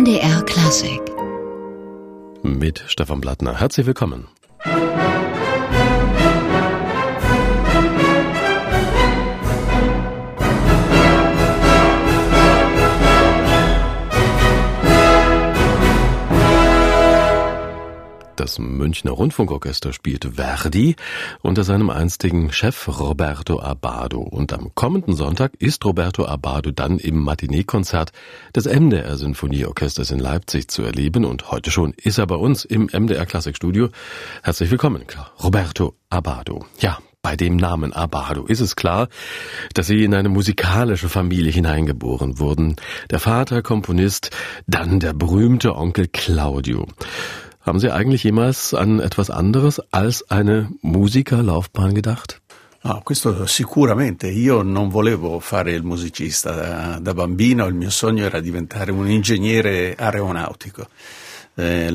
MDR Klassik. Mit Stefan Blattner. Herzlich willkommen. Münchner Rundfunkorchester spielte Verdi unter seinem einstigen Chef Roberto Abado. Und am kommenden Sonntag ist Roberto Abado dann im Matinee-Konzert des MDR Sinfonieorchesters in Leipzig zu erleben. Und heute schon ist er bei uns im MDR Klassikstudio. Herzlich willkommen, Roberto Abado. Ja, bei dem Namen Abado ist es klar, dass Sie in eine musikalische Familie hineingeboren wurden. Der Vater Komponist, dann der berühmte Onkel Claudio. Haben Sie eigentlich jemals an etwas anderes als eine Musikerlaufbahn gedacht? No, questo sicuramente. Io non volevo fare il musicista da, da bambino, il mio sogno era diventare un ingegnere aeronautico. Äh,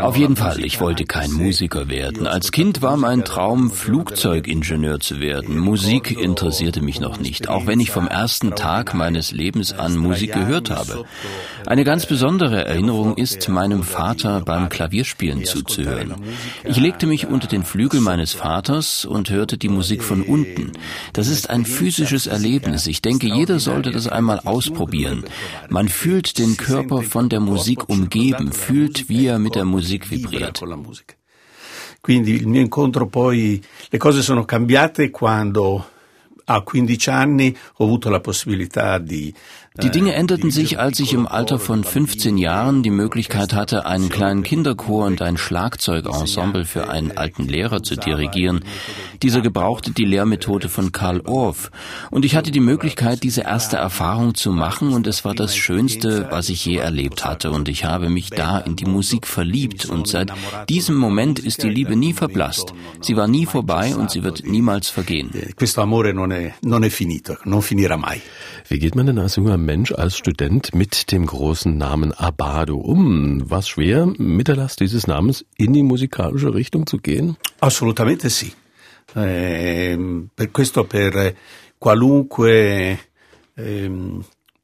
Auf jeden Fall, ich wollte kein Musiker werden. Als Kind war mein Traum, Flugzeugingenieur zu werden. Musik interessierte mich noch nicht, auch wenn ich vom ersten Tag meines Lebens an Musik gehört habe. Eine ganz besondere Erinnerung ist, meinem Vater beim Klavierspielen zuzuhören. Ich legte mich unter den Flügel meines Vaters und hörte die Musik von unten. Das ist ein physisches Erlebnis. Ich denke, jeder sollte das einmal ausprobieren. Man fühlt den Körper von der Musik um umgeben, fühlt, wie er mit der Musik vibriert. Quindi il mio incontro poi, le cose sono cambiate quando a 15 anni ho avuto la possibilità di Die Dinge änderten sich, als ich im Alter von 15 Jahren die Möglichkeit hatte, einen kleinen Kinderchor und ein Schlagzeugensemble für einen alten Lehrer zu dirigieren. Dieser gebrauchte die Lehrmethode von Karl Orff. Und ich hatte die Möglichkeit, diese erste Erfahrung zu machen und es war das Schönste, was ich je erlebt hatte. Und ich habe mich da in die Musik verliebt und seit diesem Moment ist die Liebe nie verblasst. Sie war nie vorbei und sie wird niemals vergehen. Questo amore non è, non è finito, non finirà mai. Wie geht man denn als junger Mensch, als Student mit dem großen Namen Abado um? War es schwer, mit der Last dieses Namens in die musikalische Richtung zu gehen? Assolutamente sì. Eh, per questo per qualunque eh,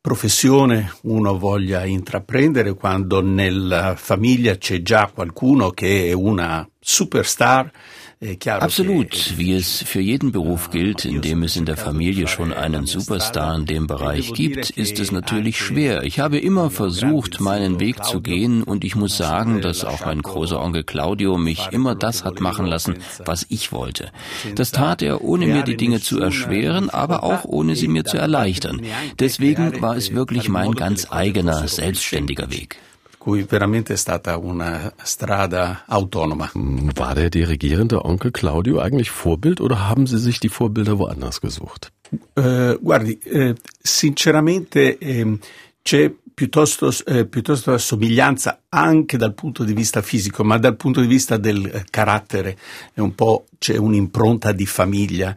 professione uno voglia intraprendere quando nella famiglia c'è già qualcuno che è una superstar Äh, Absolut, wie es für jeden Beruf gilt, in dem es in der Familie schon einen Superstar in dem Bereich gibt, ist es natürlich schwer. Ich habe immer versucht, meinen Weg zu gehen und ich muss sagen, dass auch mein großer Onkel Claudio mich immer das hat machen lassen, was ich wollte. Das tat er, ohne mir die Dinge zu erschweren, aber auch ohne sie mir zu erleichtern. Deswegen war es wirklich mein ganz eigener, selbstständiger Weg cui veramente è stata una strada autonoma. War der dirigierende Onkel Claudio eigentlich Vorbild oder haben Sie sich die Vorbilder woanders gesucht? Uh, guardi, eh, sinceramente eh, c'è piuttosto, eh, piuttosto somiglianza anche dal punto di vista fisico, ma dal punto di vista del carattere è un po' c'è un'impronta di famiglia.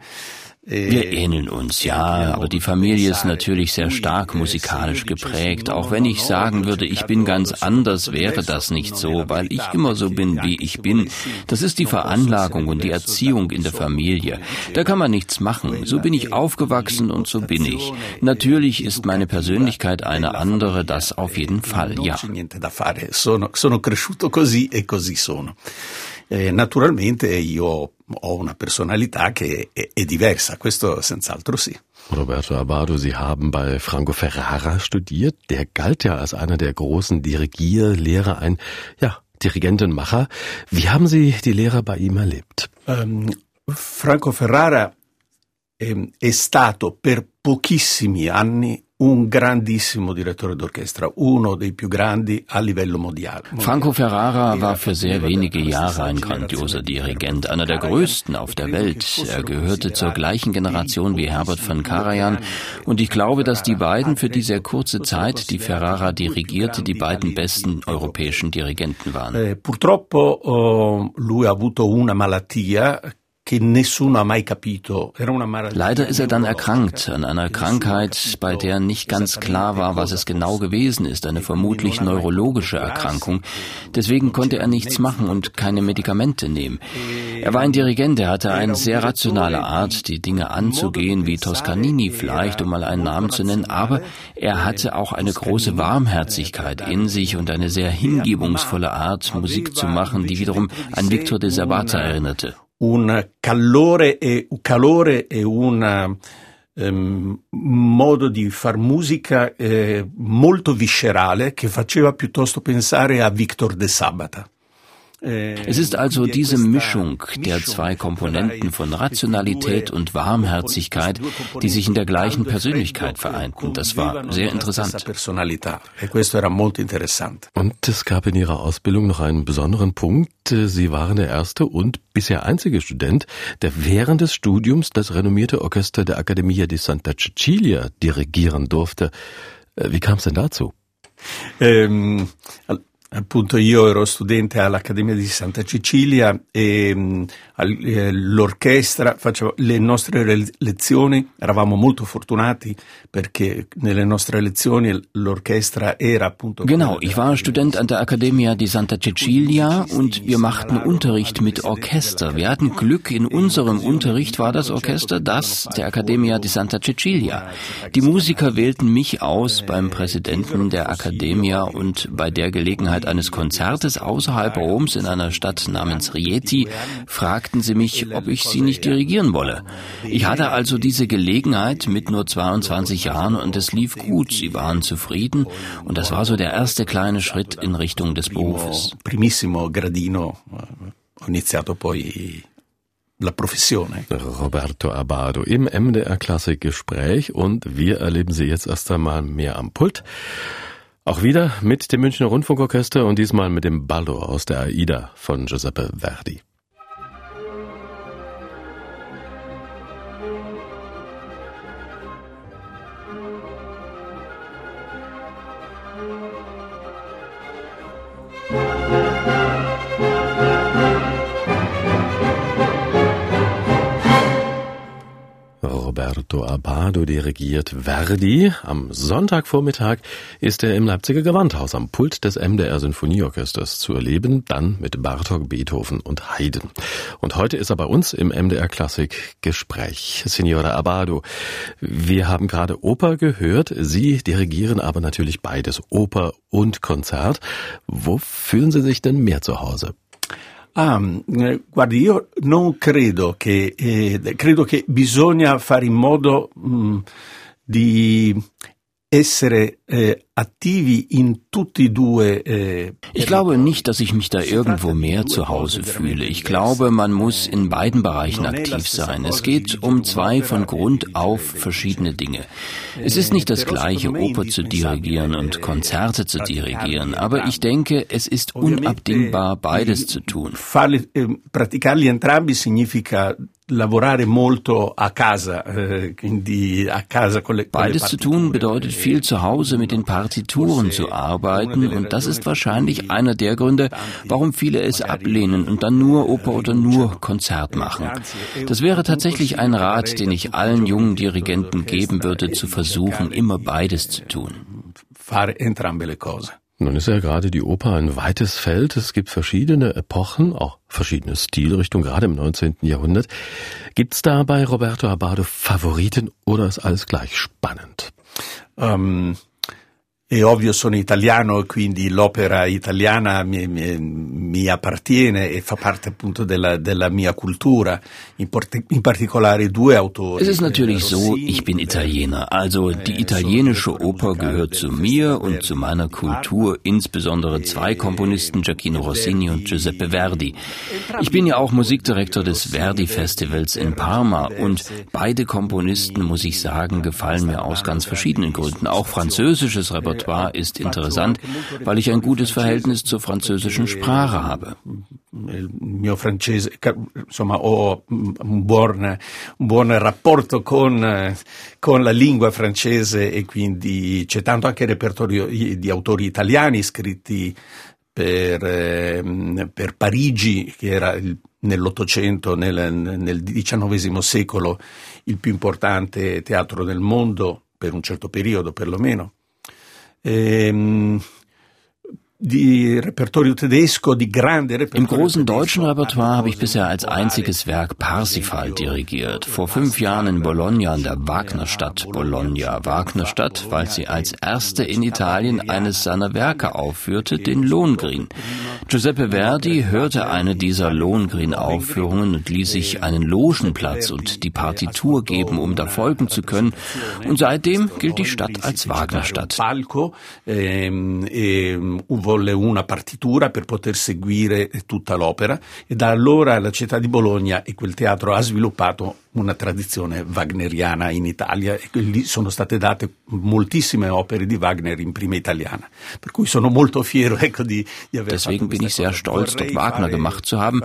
Wir ähneln uns, ja, aber die Familie ist natürlich sehr stark musikalisch geprägt. Auch wenn ich sagen würde, ich bin ganz anders, wäre das nicht so, weil ich immer so bin, wie ich bin. Das ist die Veranlagung und die Erziehung in der Familie. Da kann man nichts machen. So bin ich aufgewachsen und so bin ich. Natürlich ist meine Persönlichkeit eine andere, das auf jeden Fall, ja. Sono cresciuto così e così sono. Eh, naturalmente io ho una personalità che è, è diversa, questo senz'altro sì. Roberto Abado, Sie haben bei Franco Ferrara studiert. Der galt ja als einer der großen Dirigierlehrer, ein ja, Dirigentenmacher. Wie haben Sie die Lehre bei ihm erlebt? Um, Franco Ferrara eh, è stato per pochissimi anni un grandissimo direttore d'orchestra, uno dei più grandi a livello mondiale. Franco Ferrara war für sehr wenige Jahre ein grandioser Dirigent, einer der größten auf der Welt. Er gehörte zur gleichen Generation wie Herbert von Karajan und ich glaube, dass die beiden für die sehr kurze Zeit, die Ferrara dirigierte, die beiden besten europäischen Dirigenten waren. Eh, purtroppo oh, lui ha avuto una malattia Leider ist er dann erkrankt an einer Krankheit, bei der nicht ganz klar war, was es genau gewesen ist, eine vermutlich neurologische Erkrankung. Deswegen konnte er nichts machen und keine Medikamente nehmen. Er war ein Dirigent, er hatte eine sehr rationale Art, die Dinge anzugehen, wie Toscanini vielleicht, um mal einen Namen zu nennen, aber er hatte auch eine große Warmherzigkeit in sich und eine sehr hingebungsvolle Art, Musik zu machen, die wiederum an Victor de Sabata erinnerte. Un calore e, calore e una ehm, modo di far musica eh, molto viscerale che faceva piuttosto pensare a Victor de Sabata. Es ist also diese Mischung der zwei Komponenten von Rationalität und Warmherzigkeit, die sich in der gleichen Persönlichkeit vereinten. Das war sehr interessant. Und es gab in Ihrer Ausbildung noch einen besonderen Punkt. Sie waren der erste und bisher einzige Student, der während des Studiums das renommierte Orchester der Accademia di Santa Cecilia dirigieren durfte. Äh, wie kam es denn dazu? Ähm, appunto io ero studente all'Accademia di Santa Cecilia e eh, l'orchestra, facevo le nostre lezioni, eravamo molto fortunati perché nelle nostre lezioni l'orchestra era appunto Genau, ich war Student an der Accademia di Santa Cecilia und wir machten Unterricht mit Orchester. Wir hatten Glück, in unserem Unterricht war das Orchester das der Accademia di Santa Cecilia. Die Musiker wählten mich aus beim Präsidenten der Accademia und bei der Gelegenheit Gelegenheit eines Konzertes außerhalb Roms in einer Stadt namens Rieti fragten sie mich, ob ich sie nicht dirigieren wolle. Ich hatte also diese Gelegenheit mit nur 22 Jahren und es lief gut. Sie waren zufrieden und das war so der erste kleine Schritt in Richtung des Berufes. Primissimo gradino. Ho iniziato poi la professione. Roberto Abado im MDR Klassik Gespräch und wir erleben Sie jetzt erst einmal mehr am Pult. Auch wieder mit dem Münchner Rundfunkorchester und diesmal mit dem Ballo aus der Aida von Giuseppe Verdi. Roberto Abado dirigiert Verdi. Am Sonntagvormittag ist er im Leipziger Gewandhaus am Pult des MDR Sinfonieorchesters zu erleben, dann mit Bartok, Beethoven und Haydn. Und heute ist er bei uns im MDR Klassik Gespräch. Signora Abado, wir haben gerade Oper gehört. Sie dirigieren aber natürlich beides, Oper und Konzert. Wo fühlen Sie sich denn mehr zu Hause? Ah, eh, guardi, io non credo che, eh, credo che bisogna fare in modo mh, mm, di essere eh, attivi in tutti due. Eh, ich glaube nicht, dass ich mich da irgendwo mehr zu Hause fühle. Ich glaube, man muss in beiden Bereichen aktiv sein. Es geht um zwei von Grund auf verschiedene Dinge. Es ist nicht das gleiche, Oper zu dirigieren und Konzerte zu dirigieren, aber ich denke, es ist unabdingbar, beides zu tun. Eh, praticarli entrambi significa lavorare molto a casa, eh, quindi a casa con le, Beides zu tun bedeutet viel zu Hause mit den Partituren zu arbeiten und das ist wahrscheinlich einer der Gründe, warum viele es ablehnen und dann nur Oper oder nur Konzert machen. Das wäre tatsächlich ein Rat, den ich allen jungen Dirigenten geben würde, zu versuchen, immer beides zu tun. Fare entrambe le cose. Nun ist ja gerade die Oper ein weites Feld. Es gibt verschiedene Epochen, auch verschiedene Stilrichtungen, gerade im 19. Jahrhundert. Gibt es da bei Roberto Abado Favoriten oder ist alles gleich spannend? Ähm, È ovvio sono italiano e quindi l'opera italiana mi, mi, mi, appartiene e fa parte appunto della, della mia cultura, in, in, particolare due autori. Es ist natürlich so, ich bin Italiener, also die eh, italienische Oper gehört zu mir und zu meiner Kultur, insbesondere zwei Komponisten, Giacchino Rossini und Giuseppe Verdi. Ich bin ja auch Musikdirektor des Verdi Festivals in Parma und beide Komponisten, muss ich sagen, gefallen mir aus ganz verschiedenen Gründen. Auch französisches Repertoire Repertoire ist interessant, weil ich ein gutes Verhältnis zur französischen Sprache habe. ho un buon, rapporto con, la lingua francese e quindi c'è tanto anche repertorio di autori italiani scritti per, ehm, Parigi, che era nell'Ottocento, nel, nel XIX secolo, il più importante teatro del mondo, per un certo periodo perlomeno. Eh, Ehm, Im großen deutschen Repertoire habe ich bisher als einziges Werk Parsifal dirigiert. Vor fünf Jahren in Bologna, in der Wagnerstadt Bologna. Wagnerstadt, weil sie als erste in Italien eines seiner Werke aufführte, den Lohengrin. Giuseppe Verdi hörte eine dieser Lohengrin-Aufführungen und ließ sich einen Logenplatz und die Partitur geben, um da folgen zu können. Und seitdem gilt die Stadt als Wagnerstadt. Volle una partitura per poter seguire tutta l'opera e da allora la città di Bologna e quel teatro ha sviluppato una tradizione wagneriana in Italia e lì sono state date moltissime opere di Wagner in prima italiana. Per cui sono molto fiero ecco, di, di aver Deswegen bin ich sehr stolz, dort Wagner gemacht zu haben.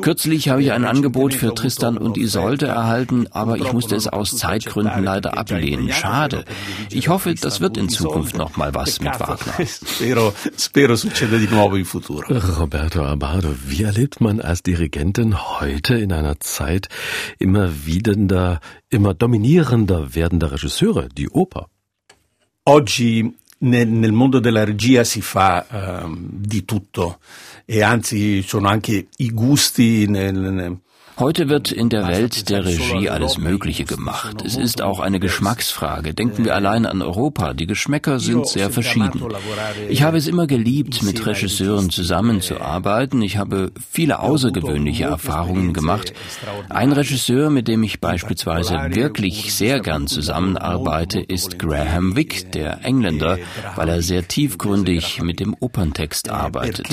Kürzlich habe ich ein Angebot für Tristan und Isolde erhalten, aber ich musste es aus Zeitgründen leider ablehnen. Schade. Ich hoffe, das wird in Zukunft noch mal was mit Wagner. spero, spero succeda di nuovo in futuro. Roberto Abado, wie erlebt man als Dirigentin heute in einer Zeit immer wiederender, immer dominierender werdender Regisseure, die Oper. Oggi nel, mondo della regia si fa uh, di tutto e anzi sono anche i gusti nel Heute wird in der Welt der Regie alles Mögliche gemacht. Es ist auch eine Geschmacksfrage. Denken wir allein an Europa. Die Geschmäcker sind sehr verschieden. Ich habe es immer geliebt, mit Regisseuren zusammenzuarbeiten. Ich habe viele außergewöhnliche Erfahrungen gemacht. Ein Regisseur, mit dem ich beispielsweise wirklich sehr gern zusammenarbeite, ist Graham Wick, der Engländer, weil er sehr tiefgründig mit dem Operntext arbeitet.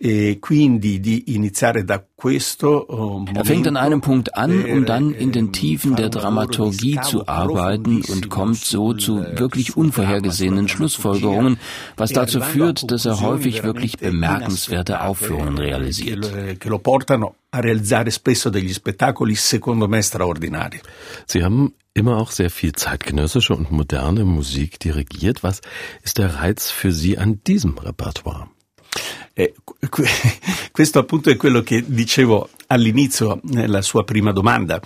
E quindi di iniziare da questo momento, Er fängt an einem Punkt an, um dann in den Tiefen der Dramaturgie zu arbeiten und kommt so zu wirklich unvorhergesehenen Schlussfolgerungen, was dazu führt, dass er häufig wirklich bemerkenswerte Aufführungen realisiert. Sie haben immer auch sehr viel zeitgenössische und moderne Musik dirigiert. Was ist der Reiz für Sie an diesem Repertoire? Eh, questo appunto è quello che dicevo all'inizio nella sua prima domanda,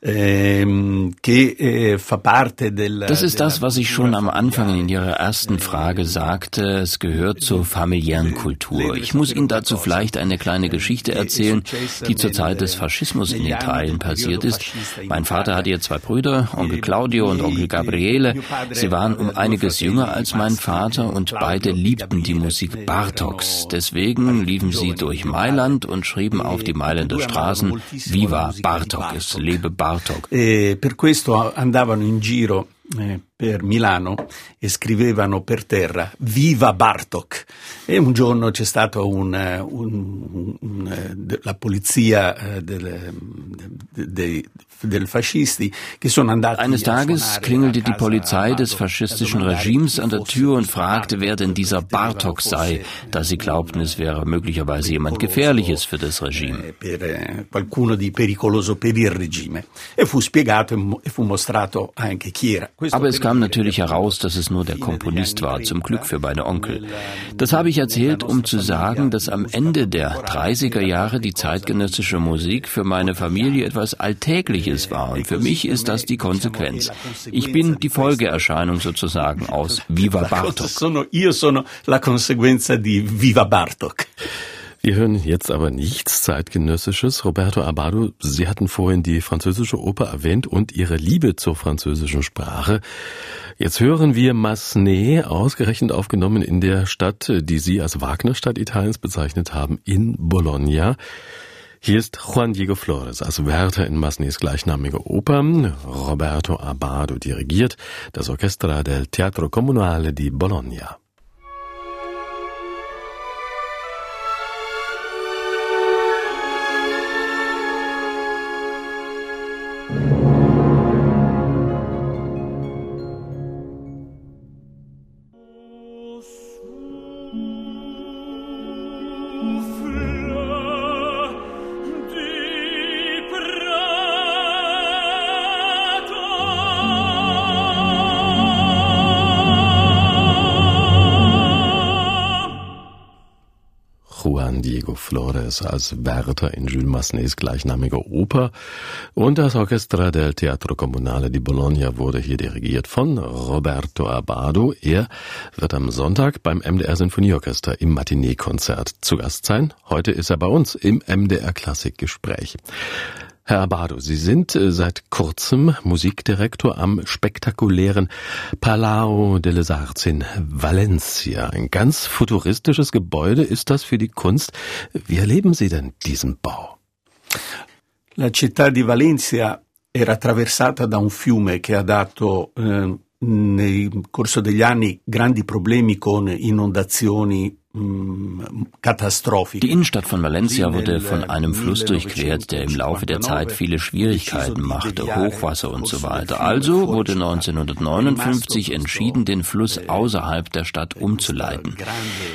che eh, fa parte del. Das ist das, was ich schon am Anfang in Ihrer ersten Frage sagte. Es gehört zur familiären Kultur. Ich muss Ihnen dazu vielleicht eine kleine Geschichte erzählen, die zur Zeit des Faschismus in Italien passiert ist. Mein Vater hatte ja zwei Brüder, Onkel Claudio und Onkel Gabriele. Sie waren um einiges jünger als mein Vater und beide liebten die Musik Bartoks. Deswegen liefen sie durch Mailand und schrieben auf die Mailänder Straßen Viva Bartok, es lebe Bartok. E per questo andavano in giro eh, per Milano e scrivevano per terra Viva Bartok e un giorno c'è stata un, un, un, la polizia eh, del, de, de, del Fascisti che sono andati Eines Tages klingelte die Polizei des faschistischen Regimes an der Tür und fragte, wer denn dieser Bartok sei, da sie glaubten, es wäre möglicherweise jemand Gefährliches für das Regime. Per eh, qualcuno di pericoloso per il regime. E fu spiegato e fu mostrato anche chi era. Aber es kam natürlich heraus, dass es nur der Komponist war, zum Glück für beide Onkel. Das habe ich erzählt, um zu sagen, dass am Ende der 30er Jahre die zeitgenössische Musik für meine Familie etwas Alltägliches war. Und für mich ist das die Konsequenz. Ich bin die Folgeerscheinung sozusagen aus Viva Bartok. Io sono la conseguenza di Viva Bartok. Wir hören jetzt aber nichts zeitgenössisches. Roberto Abado, Sie hatten vorhin die französische Oper erwähnt und Ihre Liebe zur französischen Sprache. Jetzt hören wir Massenet, ausgerechnet aufgenommen in der Stadt, die Sie als Wagnerstadt Italiens bezeichnet haben, in Bologna. Hier ist Juan Diego Flores als Wärter in Massenets gleichnamige Oper. Roberto Abado dirigiert das Orchestra del Teatro Comunale di Bologna. Diego Flores als Wärter in Jules Massenets gleichnamiger Oper und das Orchestra del Teatro Comunale di Bologna wurde hier dirigiert von Roberto Abado. Er wird am Sonntag beim MDR Sinfonieorchester im Matinee-Konzert zu Gast sein. Heute ist er bei uns im MDR Klassikgespräch. Herr Abado, Sie sind äh, seit kurzem Musikdirektor am spektakulären Palau de les Arts in Valencia. Ein ganz futuristisches Gebäude ist das für die Kunst. Wie erleben Sie denn diesen Bau? La città di Valencia era attraversata da un fiume che ha dato eh, nel corso degli anni grandi problemi con inondazioni die Innenstadt von Valencia wurde von einem Fluss durchquert, der im Laufe der Zeit viele Schwierigkeiten machte, Hochwasser und so weiter. Also wurde 1959 entschieden, den Fluss außerhalb der Stadt umzuleiten.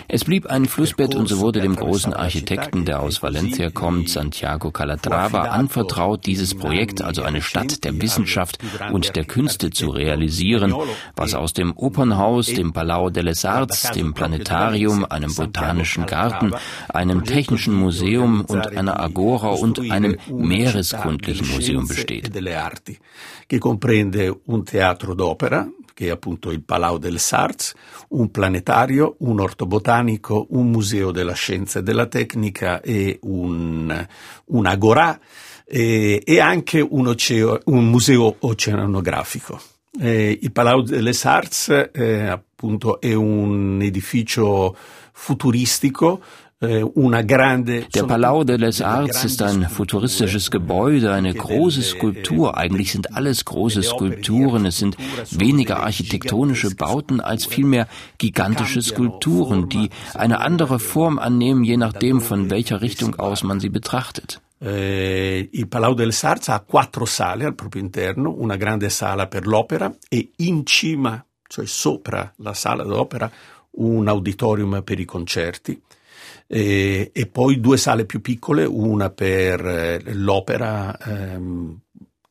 Es blieb ein Flussbett und so wurde dem großen Architekten, der aus Valencia kommt, Santiago Calatrava, anvertraut, dieses Projekt, also eine Stadt der Wissenschaft und der Künste zu realisieren, was aus dem Opernhaus, dem Palau de les Arts, dem Planetarium, einem botanischen Garten, einem technischen Museum und einer Agora und einem meereskundlichen Museum besteht. che comprende un teatro d'opera, che è appunto il Palau del Sarz, un planetario, un orto botanico, un museo della scienza e della tecnica e un, un agorà e, e anche un, oceo, un, museo oceanografico. Eh, il Palau delle Arts eh, appunto è un edificio futuristico äh, der Palau de les Arts ist ein futuristisches Gebäude, eine große Skulptur. Eigentlich sind alles große Skulpturen. Es sind weniger architektonische Bauten als vielmehr gigantische Skulpturen, die eine andere Form annehmen, je nachdem, von welcher Richtung aus man sie betrachtet. Eh, il Palau del Sarz ha quattro sale al proprio interno, una grande sala per l'opera e in cima, cioè sopra la sala d'opera, un auditorium per i concerti e, e poi due sale più piccole, una per eh, l'opera ehm,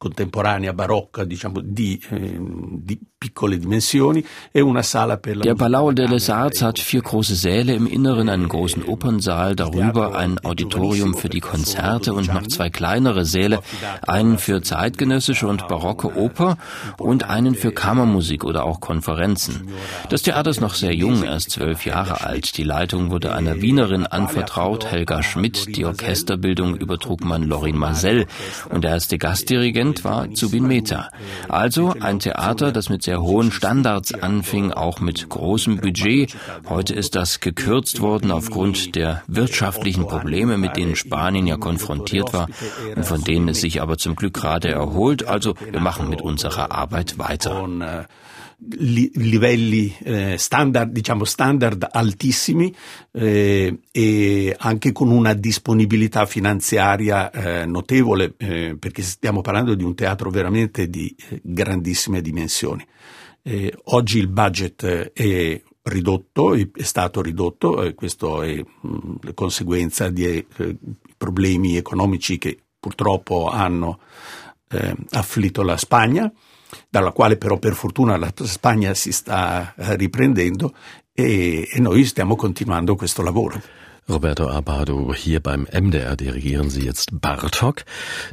contemporanea barocca, diciamo, di, eh, di piccole dimensioni e una sala per la Der Palau de les Arts hat vier große Säle, im Inneren einen großen Opernsaal, darüber ein Auditorium für die Konzerte und noch zwei kleinere Säle, einen für zeitgenössische und barocke Oper und einen für Kammermusik oder auch Konferenzen. Das Theater ist noch sehr jung, erst zwölf Jahre alt. Die Leitung wurde einer Wienerin anvertraut, Helga Schmidt. Die Orchesterbildung übertrug man Lorin Marcel und der erste Gastdirigent Dirigent war Zubin Mehta. Also ein Theater, das mit sehr hohen Standards anfing, auch mit großem Budget. Heute ist das gekürzt worden aufgrund der wirtschaftlichen Probleme, mit denen Spanien ja konfrontiert war und von denen es sich aber zum Glück gerade erholt. Also wir machen mit unserer Arbeit weiter li, livelli eh, standard, diciamo standard altissimi eh, e anche con una disponibilità finanziaria eh, notevole eh, perché stiamo parlando di un teatro veramente di eh, grandissime dimensioni. Eh, oggi il budget è ridotto, è stato ridotto, e questo è mh, mm, conseguenza di problemi economici che purtroppo hanno afflitto la Spagna dalla quale però per fortuna la Spagna si sta eh, riprendendo e, e noi stiamo continuando questo lavoro. Roberto Abado, hier beim MDR dirigieren Sie jetzt Bartok,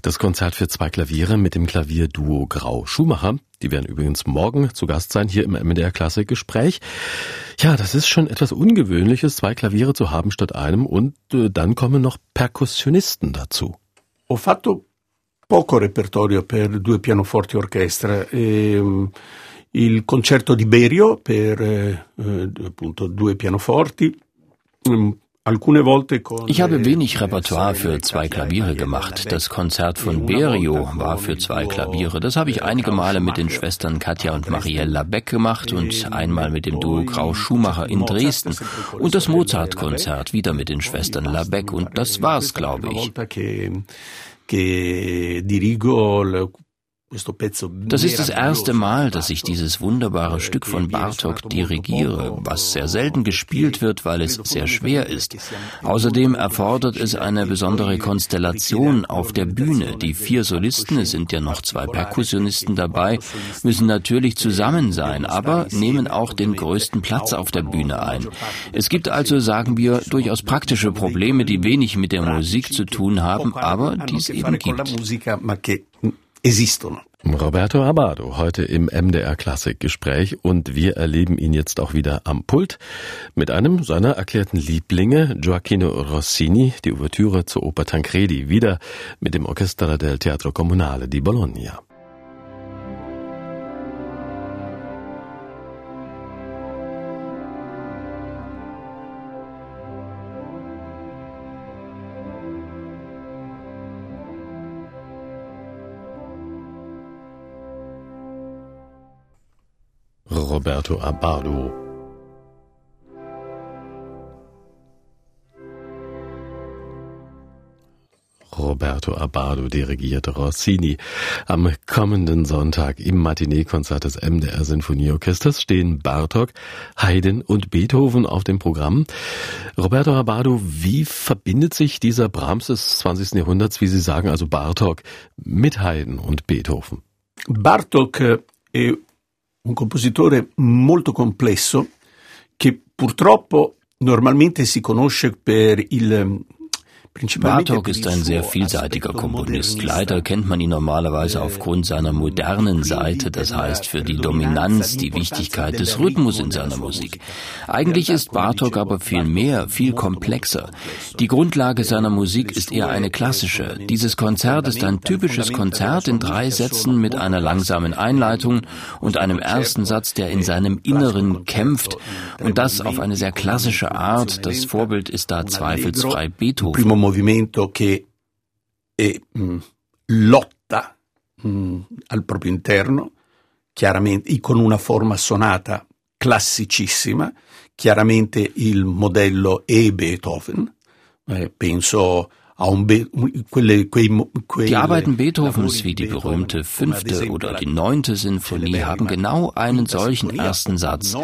das Konzert für zwei Klaviere mit dem Klavierduo Grau Schumacher. Die werden übrigens morgen zu Gast sein hier im MDR Klassikgespräch. Ja, das ist schon etwas Ungewöhnliches, zwei Klaviere zu haben statt einem und äh, dann kommen noch Perkussionisten dazu. Ho fatto poco repertorio per due pianoforti orchestra. E, il concerto di Berio per eh, eh appunto due pianoforti. Mm, ich habe wenig Repertoire für zwei Klaviere gemacht. Das Konzert von Berio war für zwei Klaviere. Das habe ich einige Male mit den Schwestern Katja und Marielle Labeck gemacht und einmal mit dem Duo Grau Schumacher in Dresden. Und das Mozart-Konzert wieder mit den Schwestern Labeck. Und das war's, glaube ich che dirigo Das ist das erste Mal, dass ich dieses wunderbare Stück von Bartok dirigiere, was sehr selten gespielt wird, weil es sehr schwer ist. Außerdem erfordert es eine besondere Konstellation auf der Bühne. Die vier Solisten, es sind ja noch zwei Perkussionisten dabei, müssen natürlich zusammen sein, aber nehmen auch den größten Platz auf der Bühne ein. Es gibt also, sagen wir, durchaus praktische Probleme, die wenig mit der Musik zu tun haben, aber die es eben gibt esistono. Roberto Abado heute im MDR Klassikgespräch und wir erleben ihn jetzt auch wieder am Pult mit einem seiner erklärten Lieblinge, Gioacchino Rossini, die Ouvertüre zur Oper Tancredi, wieder mit dem Orchestra del Teatro Comunale di Bologna. Roberto Abbado. Roberto Abbado dirigierte Rossini. Am kommenden Sonntag im Matinee-Konzert des MDR Sinfonieorchesters stehen Bartok, Haydn und Beethoven auf dem Programm. Roberto Abbado, wie verbindet sich dieser Brahms des 20. Jahrhunderts, wie Sie sagen, also Bartok, mit Haydn und Beethoven? Bartok è un compositore molto complesso che purtroppo normalmente si conosce per il Bartok ist ein sehr vielseitiger Komponist. Leider kennt man ihn normalerweise aufgrund seiner modernen Seite, das heißt für die Dominanz, die Wichtigkeit des Rhythmus in seiner Musik. Eigentlich ist Bartok aber viel mehr, viel komplexer. Die Grundlage seiner Musik ist eher eine klassische. Dieses Konzert ist ein typisches Konzert in drei Sätzen mit einer langsamen Einleitung und einem ersten Satz, der in seinem Inneren kämpft und das auf eine sehr klassische Art. Das Vorbild ist da zweifelsfrei Beethoven movimento che è, mh, mm, lotta mh, mm, al proprio interno, chiaramente con una forma sonata classicissima, chiaramente il modello è Beethoven, eh, penso Die Arbeiten Beethovens wie die berühmte fünfte oder die neunte Sinfonie haben genau einen solchen ersten Satz.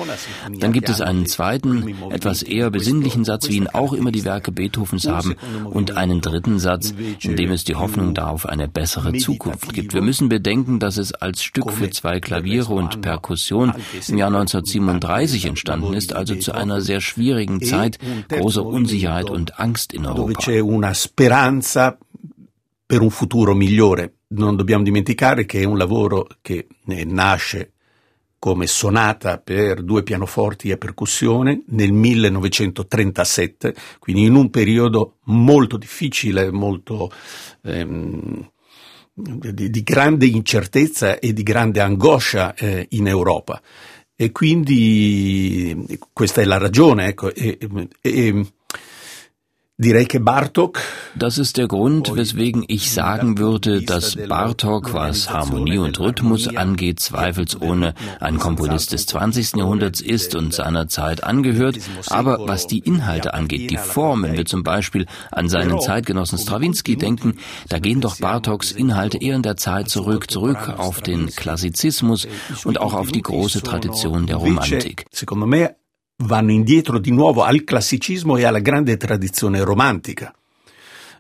Dann gibt es einen zweiten, etwas eher besinnlichen Satz, wie ihn auch immer die Werke Beethovens haben, und einen dritten Satz, in dem es die Hoffnung da auf eine bessere Zukunft gibt. Wir müssen bedenken, dass es als Stück für zwei Klaviere und Perkussion im Jahr 1937 entstanden ist, also zu einer sehr schwierigen Zeit, großer Unsicherheit und Angst in Europa speranza per un futuro migliore. Non dobbiamo dimenticare che è un lavoro che nasce come sonata per due pianoforti e percussione nel 1937, quindi in un periodo molto difficile, molto ehm, di, di, grande incertezza e di grande angoscia eh, in Europa. E quindi questa è la ragione. Ecco, e, e, Das ist der Grund, weswegen ich sagen würde, dass Bartok, was Harmonie und Rhythmus angeht, zweifelsohne ein Komponist des 20. Jahrhunderts ist und seiner Zeit angehört. Aber was die Inhalte angeht, die Form, wenn wir zum Beispiel an seinen Zeitgenossen Stravinsky denken, da gehen doch Bartoks Inhalte eher in der Zeit zurück, zurück auf den Klassizismus und auch auf die große Tradition der Romantik vanno indietro di nuovo al classicismo e alla grande tradizione romantica.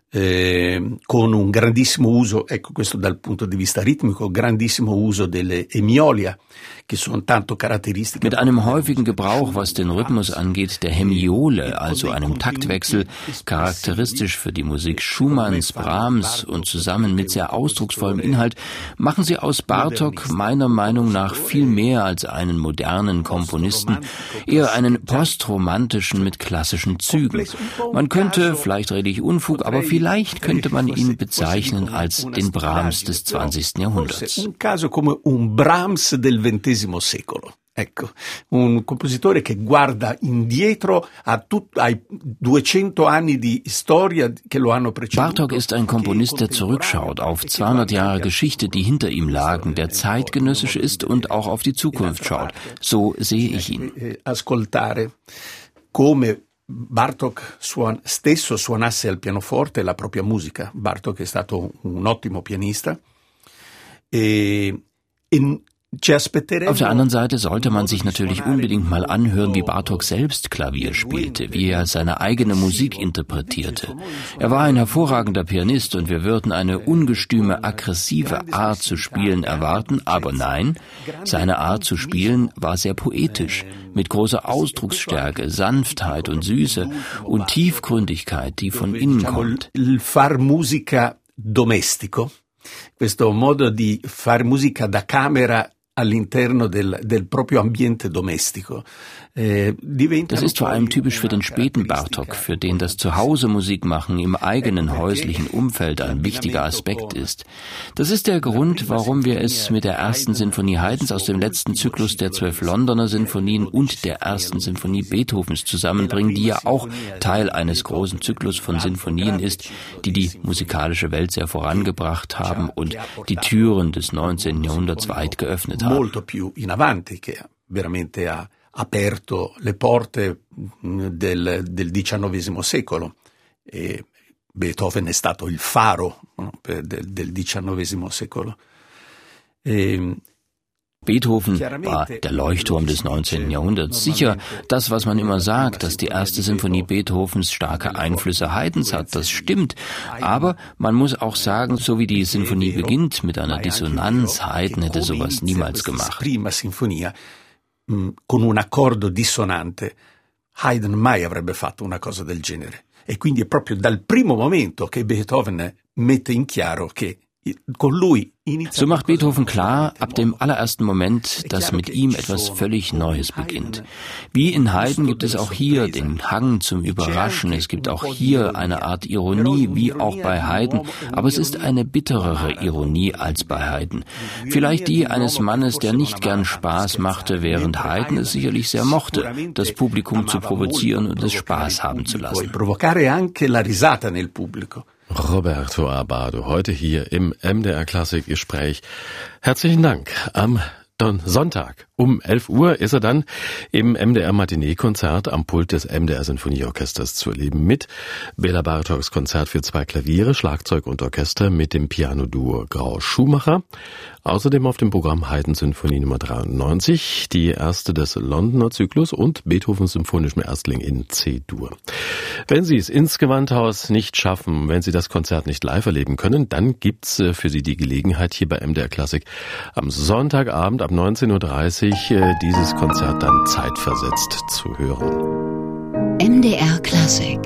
Eh, con un grandissimo uso, ecco questo dal punto di vista ritmico, grandissimo uso delle emiolia, Mit einem häufigen Gebrauch, was den Rhythmus angeht, der Hemiole, also einem Taktwechsel, charakteristisch für die Musik Schumanns, Brahms und zusammen mit sehr ausdrucksvollem Inhalt, machen sie aus Bartok meiner Meinung nach viel mehr als einen modernen Komponisten, eher einen postromantischen mit klassischen Zügen. Man könnte, vielleicht rede ich Unfug, aber vielleicht könnte man ihn bezeichnen als den Brahms des 20. Jahrhunderts. XX secolo. Ecco, un compositore che guarda indietro a tut, ai 200 anni di storia che lo hanno preceduto. Bartok ist ein Komponist, der zurückschaut auf 200 Jahre Geschichte, die hinter ihm lagen, der zeitgenössisch ist und auch auf die Zukunft schaut. So sehe ich ihn. Eh, ascoltare come Bartok suon, stesso suonasse al pianoforte la propria musica. Bartok è stato un ottimo pianista E in auf der anderen Seite sollte man sich natürlich unbedingt mal anhören, wie Bartok selbst Klavier spielte, wie er seine eigene Musik interpretierte. Er war ein hervorragender Pianist und wir würden eine ungestüme, aggressive Art zu spielen erwarten, aber nein, seine Art zu spielen war sehr poetisch, mit großer Ausdrucksstärke, Sanftheit und Süße und Tiefgründigkeit, die von innen kommt. Far musica domestico questo modo di fare musica da camera all'interno del, del proprio ambiente domestico. Eh, das ist vor allem typisch für den späten Bartok, für den das Zuhause Musik machen im eigenen häuslichen Umfeld ein wichtiger Aspekt ist. Das ist der Grund, warum wir es mit der ersten Sinfonie Haydns aus dem letzten Zyklus der zwölf Londoner Sinfonien und der ersten Sinfonie Beethovens zusammenbringen, die ja auch Teil eines großen Zyklus von Sinfonien ist, die die musikalische Welt sehr vorangebracht haben und die Türen des 19. Jahrhunderts weit geöffnet haben aperto le porte mm, del, del XIX secolo e Beethoven è stato il faro no, del, del XIX secolo. E, Beethoven war der Leuchtturm des 19. Jahrhunderts. Sicher, das, was man immer sagt, dass die erste Sinfonie Beethovens starke Einflüsse Haydns hat, das stimmt. Aber man muss auch sagen, so wie die Sinfonie beginnt mit einer Dissonanz, Haydn hätte sowas niemals gemacht. mm, con un accordo dissonante, Haydn mai avrebbe fatto una cosa del genere. E quindi è proprio dal primo momento che Beethoven mette in chiaro che So macht Beethoven klar, ab dem allerersten Moment, dass mit ihm etwas völlig Neues beginnt. Wie in Haydn gibt es auch hier den Hang zum Überraschen, es gibt auch hier eine Art Ironie, wie auch bei Haydn, aber es ist eine bitterere Ironie als bei Haydn. Vielleicht die eines Mannes, der nicht gern Spaß machte, während Haydn es sicherlich sehr mochte, das Publikum zu provozieren und es Spaß haben zu lassen. Roberto Abado, heute hier im MDR Klassik Gespräch. Herzlichen Dank. Am Don Sonntag um 11 Uhr ist er dann im MDR Matinee-Konzert am Pult des MDR Sinfonieorchesters zu erleben mit Bela Bartoks Konzert für zwei Klaviere, Schlagzeug und Orchester mit dem Piano-Duo Grau Schumacher. Außerdem auf dem Programm Haydn Sinfonie Nummer 93, die erste des Londoner Zyklus und Beethovens Symphonischem Erstling in C-Dur. Wenn Sie es ins Gewandhaus nicht schaffen, wenn Sie das Konzert nicht live erleben können, dann gibt's äh, für Sie die Gelegenheit hier bei MDR Klassik am Sonntagabend ab 19.30 Uhr äh, dieses Konzert dann zeitversetzt zu hören. MDR Klassik